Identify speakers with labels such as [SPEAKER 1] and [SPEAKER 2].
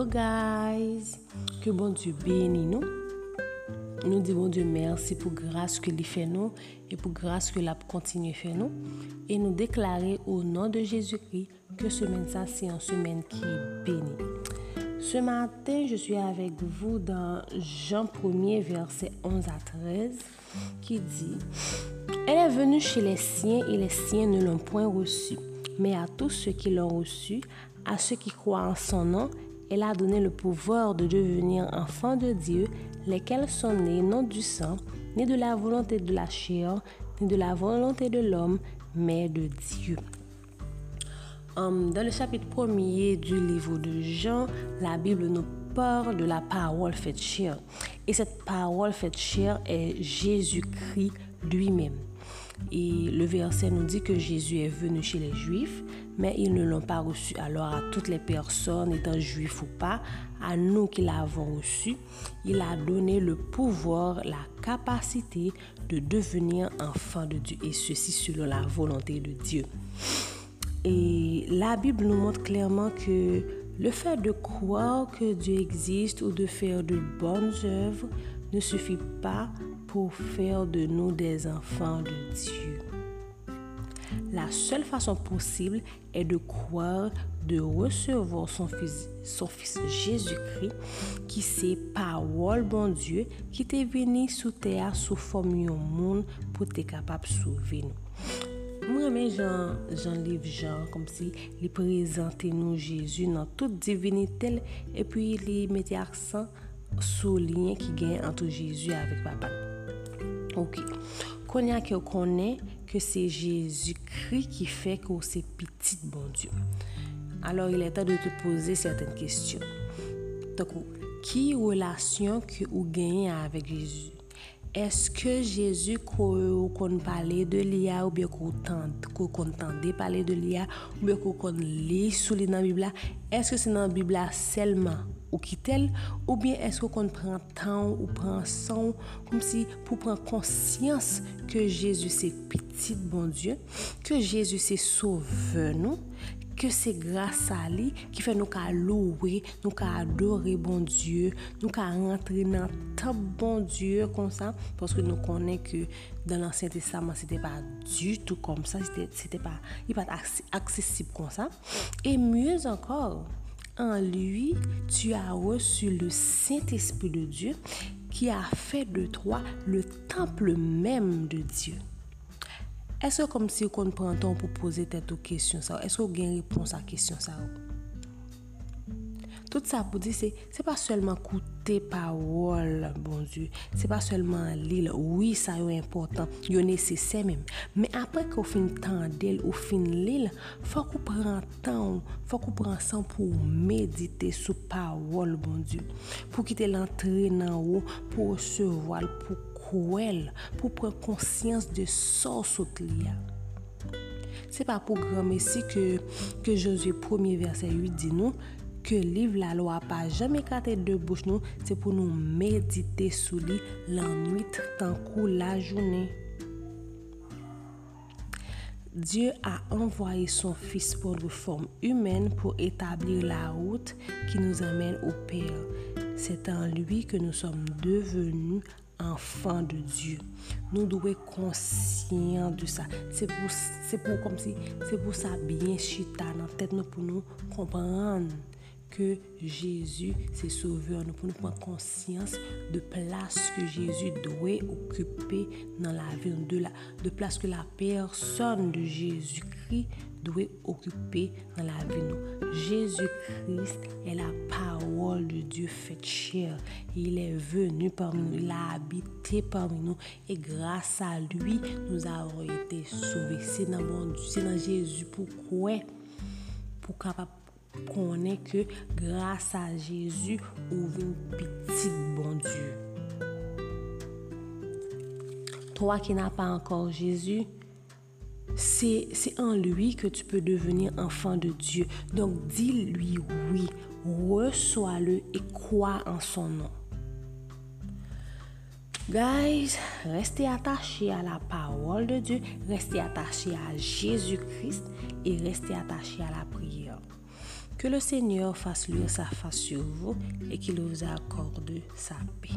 [SPEAKER 1] Hello guys, que bon Dieu bénisse nous. Nous disons Dieu merci pour grâce que il fait nous et pour grâce que l'a continue faire nous et nous déclarer au nom de Jésus-Christ que semaine ça c'est une semaine qui est bénie. Ce matin, je suis avec vous dans Jean 1er verset 11 à 13 qui dit Elle est venue chez les siens et les siens ne l'ont point reçue, mais à tous ceux qui l'ont reçue, à ceux qui croient en son nom, elle a donné le pouvoir de devenir enfants de Dieu, lesquels sont nés non du sang, ni de la volonté de la chair, ni de la volonté de l'homme, mais de Dieu. Hum, dans le chapitre premier du livre de Jean, la Bible nous parle de la parole faite chair. Et cette parole faite chair est Jésus-Christ lui-même. Et le verset nous dit que Jésus est venu chez les Juifs, mais ils ne l'ont pas reçu. Alors à toutes les personnes, étant juifs ou pas, à nous qui l'avons reçu, il a donné le pouvoir, la capacité de devenir enfant de Dieu. Et ceci selon la volonté de Dieu. Et la Bible nous montre clairement que le fait de croire que Dieu existe ou de faire de bonnes œuvres ne suffit pas pour faire de nous des enfants de Dieu. La seule façon possible est de croire, de recevoir son fils, son fils Jésus-Christ, qui c'est parole bon Dieu, qui t'est venu sous terre sous forme yon monde pour t'être capable de sauver nous. Mwen remen jan, jan liv jan, kom si li prezante nou Jezu nan tout divinitel, epi li meti aksan sou linyen ki gen anto Jezu avik papan. Ok. Konya ke konen ke se Jésus-Kri ki fe ko se pitit bon Diyo. Alors, il est temps de te poser certaines questions. Donc, ki relasyon ki ou genye avèk Jésus? Eske Jésus ko kon pale de liya ou bè ko, ko kon tende pale de liya ou bè ko kon li sou li nan Bibla? Eske se nan Bibla selman? ou kitel, ou bien esko kon pran tan ou pran san, kom si pou pran konsyans ke Jezu se pitit bon Diyo, ke Jezu se sove nou, ke se grasa li ki fe nou ka lowe, nou ka adore bon Diyo, nou ka rentre nan tab bon Diyo kon sa, poske nou konen ke dan ansyen testaman se te pa du tout kon sa, se te pa, i pat aksesib kon sa, e myez ankor, en lui, tu as reçu le Saint-Esprit de Dieu qui a fait de toi le temple même de Dieu. Est-ce comme si on prend temps pour poser cette question ça? Est-ce qu'on a une réponse à la question ça? Tout sa pou di se, se pa selman koute pawol, bon die, se pa selman li, oui sa yo important, yo nesesè mèm. Mè apre ko fin tan del ou fin li, fòk ou pran tan, fòk ou pran san pou medite sou pawol, bon die. Pou kite l'antre nan ou, pou seval, pou kouel, pou pran konsyans de son sot li ya. Se pa pou gran mesi ke, ke Josue 1 verset 8 di nou, ke liv la lo a pa jame kate de bouch nou, se pou nou medite sou li lan nwit tankou la jounen. Dieu a envoyé son fils pour nous forme humaine pour établir la route qui nous amène au Père. C'est en lui que nous sommes devenus enfants de Dieu. Nous devons être conscients de ça. C'est pour, c'est pour, comme si, c'est pour ça bien chita dans la tête nous, pour nous comprendre. Que Jésus s'est sauveur. Nous pouvons prendre conscience de place que Jésus doit occuper dans la vie, de, la, de place que la personne de Jésus-Christ doit occuper dans la vie. Jésus-Christ est la parole de Dieu faite chair. Il est venu parmi nous, il a habité parmi nous et grâce à lui, nous avons été sauvés. C'est dans, bon dans Jésus. Pourquoi? Pour capable que grâce à Jésus, ouvre une petite bon Dieu. Toi qui n'as pas encore Jésus, c'est en lui que tu peux devenir enfant de Dieu. Donc dis-lui oui, reçois-le et crois en son nom. Guys, restez attachés à la parole de Dieu, restez attachés à Jésus-Christ et restez attachés à la prière. Que le Seigneur fasse lui sa face sur vous et qu'il vous accorde sa paix.